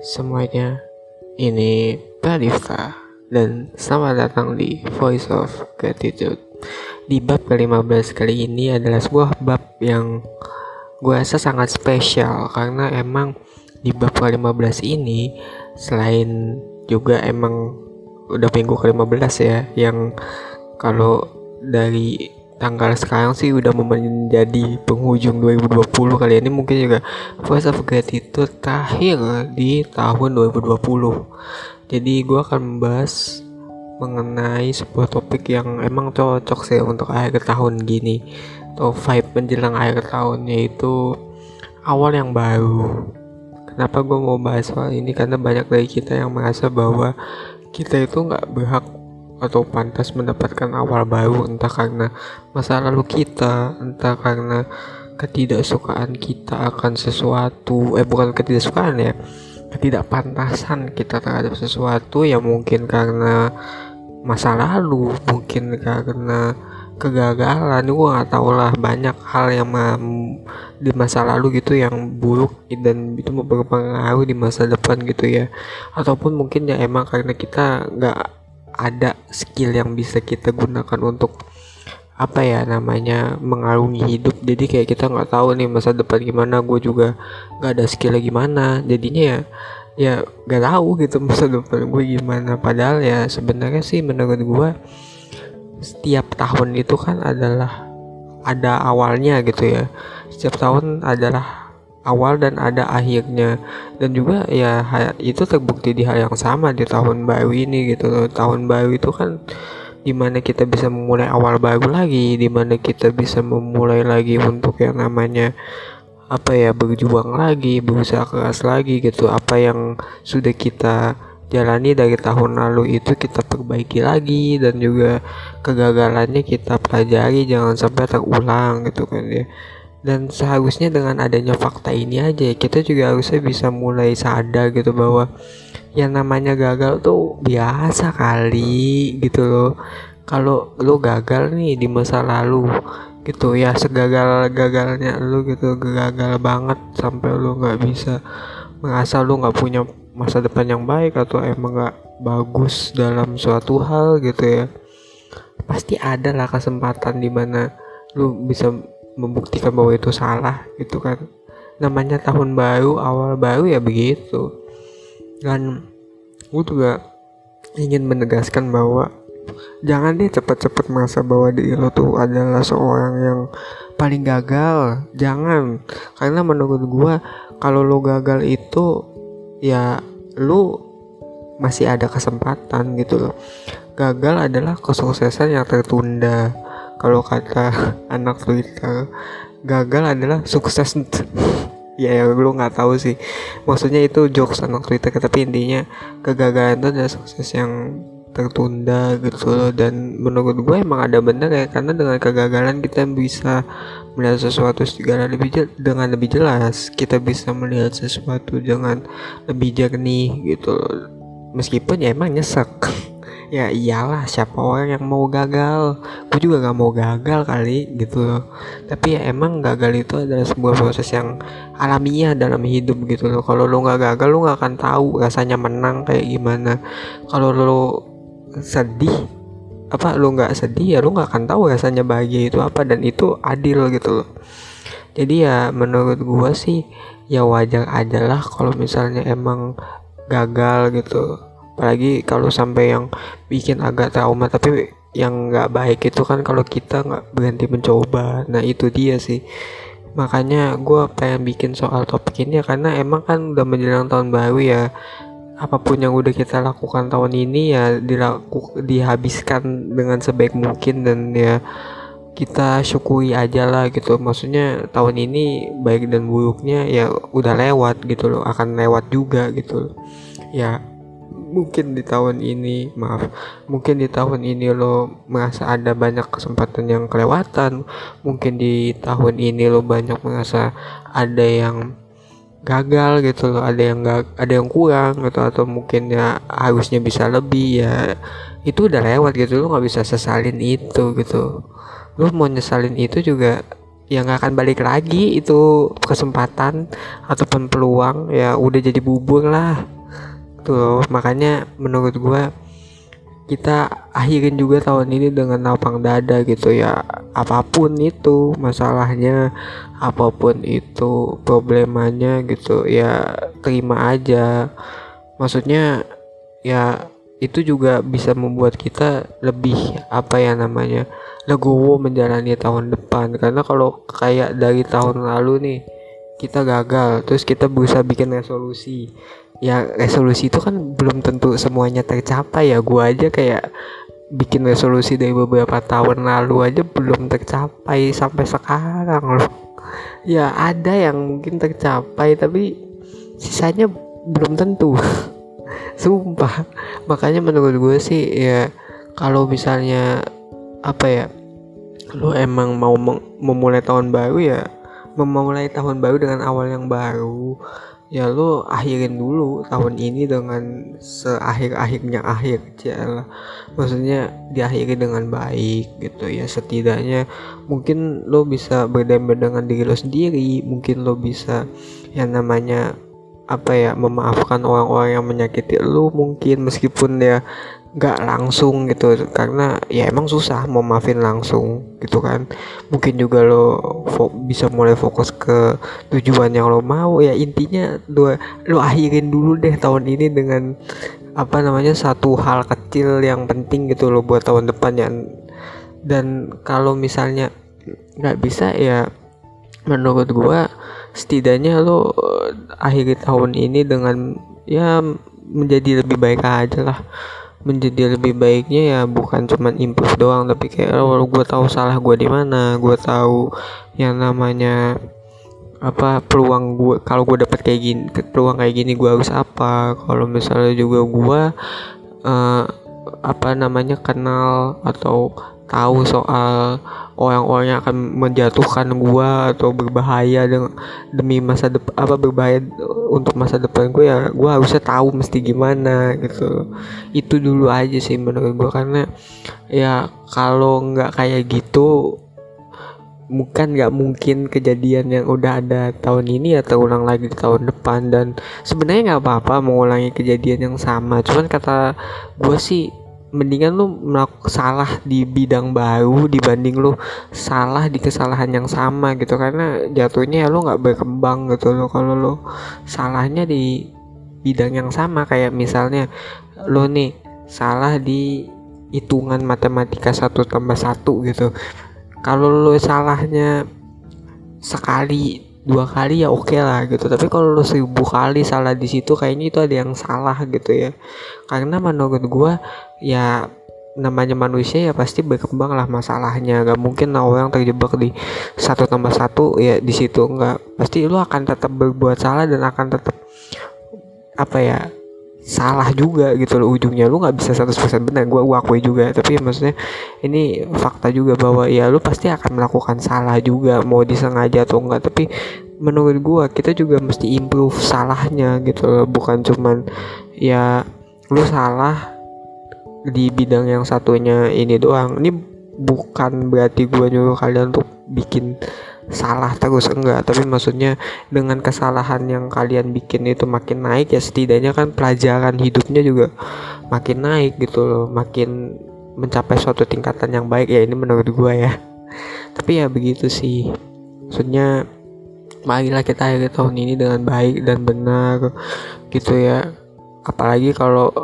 semuanya, ini Pradifta dan selamat datang di Voice of Gratitude. Di bab ke-15 kali ini adalah sebuah bab yang gue rasa sangat spesial karena emang di bab ke-15 ini selain juga emang udah minggu ke-15 ya yang kalau dari tanggal sekarang sih udah menjadi penghujung 2020 kali ini. Mungkin juga Voice of Gratitude terakhir di tahun 2020 jadi gue akan membahas mengenai sebuah topik yang emang cocok sih untuk akhir tahun gini. Atau vibe menjelang akhir tahun yaitu awal yang baru. Kenapa gue mau bahas soal ini? Karena banyak dari kita yang merasa bahwa kita itu nggak berhak atau pantas mendapatkan awal baru entah karena masa lalu kita entah karena ketidaksukaan kita akan sesuatu eh bukan ketidaksukaan ya ketidakpantasan kita terhadap sesuatu yang mungkin karena masa lalu mungkin karena kegagalan gue gak tau lah banyak hal yang di masa lalu gitu yang buruk dan itu berpengaruh di masa depan gitu ya. Ataupun mungkin ya emang karena kita nggak ada skill yang bisa kita gunakan untuk apa ya namanya mengarungi hidup. Jadi kayak kita nggak tahu nih masa depan gimana gue juga nggak ada skill gimana. Jadinya ya ya nggak tahu gitu masa depan gue gimana. Padahal ya sebenarnya sih menurut gue setiap tahun itu kan adalah ada awalnya gitu ya. Setiap tahun adalah awal dan ada akhirnya. Dan juga ya itu terbukti di hal yang sama di tahun baru ini gitu tahun baru itu kan di mana kita bisa memulai awal baru lagi di mana kita bisa memulai lagi untuk yang namanya apa ya berjuang lagi berusaha keras lagi gitu. Apa yang sudah kita jalani dari tahun lalu itu kita perbaiki lagi dan juga kegagalannya kita pelajari jangan sampai terulang gitu kan ya dan seharusnya dengan adanya fakta ini aja kita juga harusnya bisa mulai sadar gitu bahwa yang namanya gagal tuh biasa kali gitu loh. Kalau lo gagal nih di masa lalu gitu ya segagal gagalnya lo gitu gagal banget sampai lo nggak bisa merasa lo nggak punya masa depan yang baik atau emang nggak bagus dalam suatu hal gitu ya. Pasti ada lah kesempatan di mana lo bisa membuktikan bahwa itu salah gitu kan. Namanya tahun baru awal baru ya begitu. Dan gue juga ingin menegaskan bahwa jangan deh cepat-cepat merasa bahwa diri lo tuh adalah seorang yang paling gagal. Jangan. Karena menurut gue kalau lo gagal itu ya lo masih ada kesempatan gitu loh. Gagal adalah kesuksesan yang tertunda kalau kata anak Twitter gagal adalah sukses. Ya, ya lu nggak tahu sih. Maksudnya itu jokes anak Twitter tapi intinya kegagalan itu adalah sukses yang tertunda gitu loh. Dan menurut gue emang ada benar ya karena dengan kegagalan kita bisa melihat sesuatu segala lebih dengan lebih jelas. Kita bisa melihat sesuatu dengan lebih jernih gitu loh. Meskipun ya emang nyesek ya iyalah siapa orang yang mau gagal? Gue juga gak mau gagal kali gitu loh. Tapi ya emang gagal itu adalah sebuah proses yang alamiah dalam hidup gitu loh. Kalau lo nggak gagal lo nggak akan tahu rasanya menang kayak gimana. Kalau lo sedih apa lo nggak sedih ya lo nggak akan tahu rasanya bahagia itu apa dan itu adil gitu loh. Jadi ya menurut gue sih ya wajar aja lah kalau misalnya emang gagal gitu apalagi kalau sampai yang bikin agak trauma tapi yang nggak baik itu kan kalau kita nggak berhenti mencoba. Nah itu dia sih. Makanya gue pengen bikin soal topik ini ya karena emang kan udah menjelang tahun baru ya. Apa pun yang udah kita lakukan tahun ini ya dilaku dihabiskan dengan sebaik mungkin dan ya kita syukuri aja lah gitu. Maksudnya tahun ini baik dan buruknya ya udah lewat gitu loh akan lewat juga gitu loh. Ya mungkin di tahun ini maaf mungkin di tahun ini lo merasa ada banyak kesempatan yang kelewatan mungkin di tahun ini lo banyak merasa ada yang gagal gitu loh ada yang gak ada yang kurang gitu atau mungkin ya harusnya bisa lebih ya itu udah lewat gitu lo nggak bisa sesalin itu gitu. Lo mau nyesalin itu juga ya nggak akan balik lagi itu kesempatan ataupun peluang ya udah jadi bubur lah tuh makanya menurut gue kita akhirin juga tahun ini dengan lapang dada gitu ya. Apa pun itu masalahnya apa pun itu problemanya gitu ya terima aja. Maksudnya ya itu juga bisa membuat kita lebih apa ya namanya legowo menjalani tahun depan. Karena kalau kayak dari tahun lalu nih kita gagal terus kita berusaha bikin resolusi ya resolusi itu kan belum tentu semuanya tercapai ya. Gua aja kayak bikin resolusi dari beberapa tahun lalu aja belum tercapai sampai sekarang loh. Ya ada yang mungkin tercapai tapi sisanya belum tentu. Sumpah. Makanya menurut gue sih ya kalau misalnya apa ya lo emang mau memulai tahun baru ya memulai tahun baru dengan awal yang baru ya lo akhirin dulu tahun ini dengan seakhir-akhirnya akhir lah maksudnya diakhiri dengan baik gitu ya. Setidaknya mungkin lo bisa berdamai dengan diri lo sendiri. Mungkin lo bisa yang namanya apa ya memaafkan orang-orang yang menyakiti lo mungkin. Meskipun ya nggak langsung gitu karena ya emang susah mau maafin langsung gitu kan. Mungkin juga lo bisa mulai fokus ke tujuan yang lo mau. Ya intinya lo lo akhirin dulu deh tahun ini dengan apa namanya satu hal kecil yang penting gitu lo buat tahun depannya dan kalau misalnya nggak bisa ya menurut gua setidaknya lo akhiri tahun ini dengan ya menjadi lebih baik aja lah menjadi lebih baiknya ya bukan cuman improve doang tapi kayak oh, gue tahu salah gue di mana gue tahu yang namanya apa peluang gue kalau gue dapat kayak gini peluang kayak gini gue harus apa. Kalau misalnya juga gue uh, apa namanya kenal atau tahu soal orang-orang yang akan menjatuhkan gua atau berbahaya dengan demi masa depan apa berbahaya untuk masa depan gue ya gua harusnya tahu mesti gimana gitu. Itu dulu aja sih menurut gua karena ya kalau nggak kayak gitu bukan nggak mungkin kejadian yang udah ada tahun ini ya terulang lagi di tahun depan. Dan sebenarnya nggak apa-apa mengulangi kejadian yang sama cuman kata gue sih mendingan lu melakukan salah di bidang baru dibanding lu salah di kesalahan yang sama gitu. Karena jatuhnya ya lu nggak berkembang gitu loh. Kalau lu salahnya di bidang yang sama kayak misalnya lo nih salah di hitungan matematika satu tambah satu gitu. Kalau lo salahnya sekali dua kali ya oke okay lah gitu. Tapi kalau lo seribu kali salah di situ kayaknya itu ada yang salah gitu ya. Karena menurut gue ya namanya manusia ya pasti berkembang lah masalahnya. Gak mungkin orang terjebak di satu tambah satu ya di situ. Nggak. Pasti lo akan tetap berbuat salah dan akan tetap apa ya salah juga gitu loh ujungnya. Lu nggak bisa 100% benar gua gua akui juga. Tapi ya maksudnya ini fakta juga bahwa ya lu pasti akan melakukan salah juga mau disengaja atau enggak tapi menurut gua kita juga mesti improve salahnya gitu loh. Bukan cuman ya lu salah di bidang yang satunya ini doang. Ini bukan berarti gua nyuruh kalian untuk bikin salah terus enggak tapi maksudnya dengan kesalahan yang kalian bikin itu makin naik ya setidaknya kan pelajaran hidupnya juga makin naik gitu loh. Makin mencapai suatu tingkatan yang baik ya ini menurut gue ya. Tapi ya begitu sih. Maksudnya marilah kita akhiri tahun ini dengan baik dan benar gitu ya. Apalagi kalau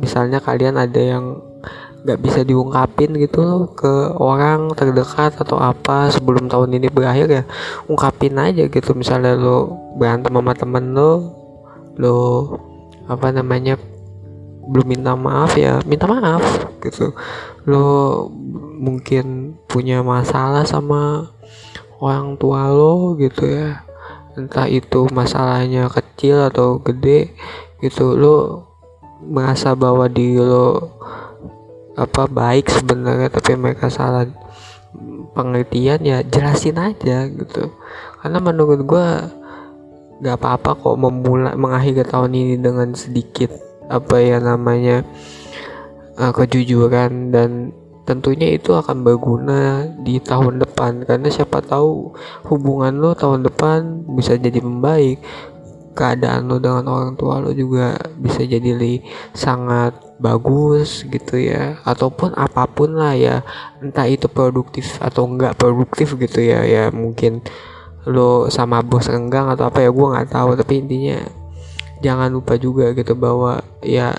misalnya kalian ada yang nggak bisa diungkapin gitu ke orang terdekat atau apa sebelum tahun ini berakhir ya. Ungkapin aja gitu misalnya lo berantem sama temen lo lo apa namanya belum minta maaf ya minta maaf gitu. Lo mungkin punya masalah sama orang tua lo gitu ya. Entah itu masalahnya kecil atau gede gitu lo merasa bahwa diri lo apa baik sebenarnya tapi mereka salah pengertian ya jelasin aja gitu. Karena menurut gue gak apa-apa kok memulai mengakhiri tahun ini dengan sedikit apa ya namanya uh, kejujuran dan tentunya itu akan berguna di tahun depan. Karena siapa tahu hubungan lo tahun depan bisa jadi membaik keadaan lo dengan orang tua lo juga bisa jadi li sangat bagus gitu ya. Ataupun apa pun lah ya entah itu produktif atau enggak produktif gitu ya ya mungkin lo sama bos renggang atau apa ya gue nggak tahu. Tapi intinya jangan lupa juga gitu bahwa ya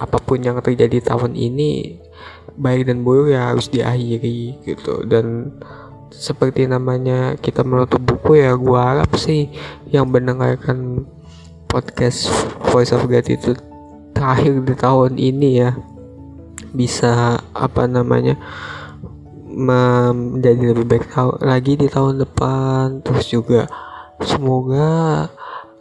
apa pun yang terjadi tahun ini baik dan buruk ya harus diakhiri gitu. Dan seperti namanya kita menutup buku ya gua harap sih yang mendengarkan podcast Voice of Gratitude terakhir di tahun ini ya bisa apa namanya menjadi lebih baik lagi di tahun depan. Terus juga semoga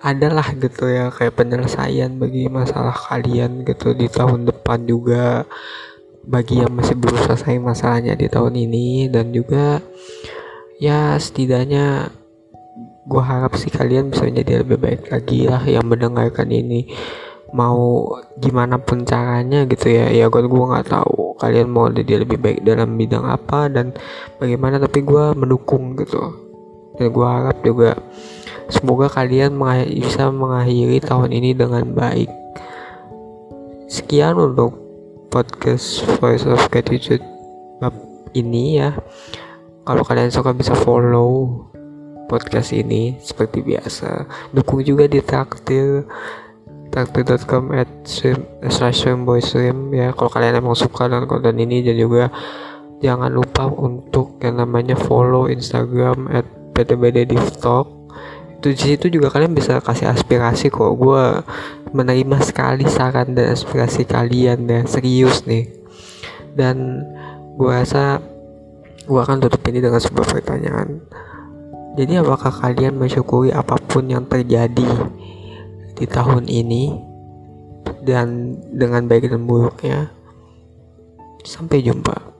adalah gitu ya kayak penyelesaian bagi masalah kalian gitu di tahun depan juga bagi yang masih belum selesai masalahnya di tahun ini dan juga ya setidaknya gue harap sih kalian bisa menjadi lebih baik lagi lah yang mendengarkan ini. Mau gimana pun caranya gitu ya. Ya gue gue nggak tahu kalian mau jadi lebih baik dalam bidang apa dan bagaimana tapi gue mendukung gitu. Dan gue harap juga semoga kalian bisa mengakhiri tahun ini dengan baik. Sekian untuk podcast Voice of Gratitude bab ini ya. Kalau kalian suka bisa follow podcast ini seperti biasa. Dukung juga di traktir traktir.com at swim slash swim boy swim ya. Kalau kalian emang suka dengan konten ini dan juga jangan lupa untuk yang namanya follow instagram at itu di situ juga kalian bisa kasih aspirasi kok. Gue menerima sekali saran dan aspirasi kalian dan serius nih. Dan gue rasa gue akan tutup ini dengan sebuah pertanyaan. Jadi apakah kalian mensyukuri apa pun yang terjadi di tahun ini dan dengan baik dan buruknya? Sampai jumpa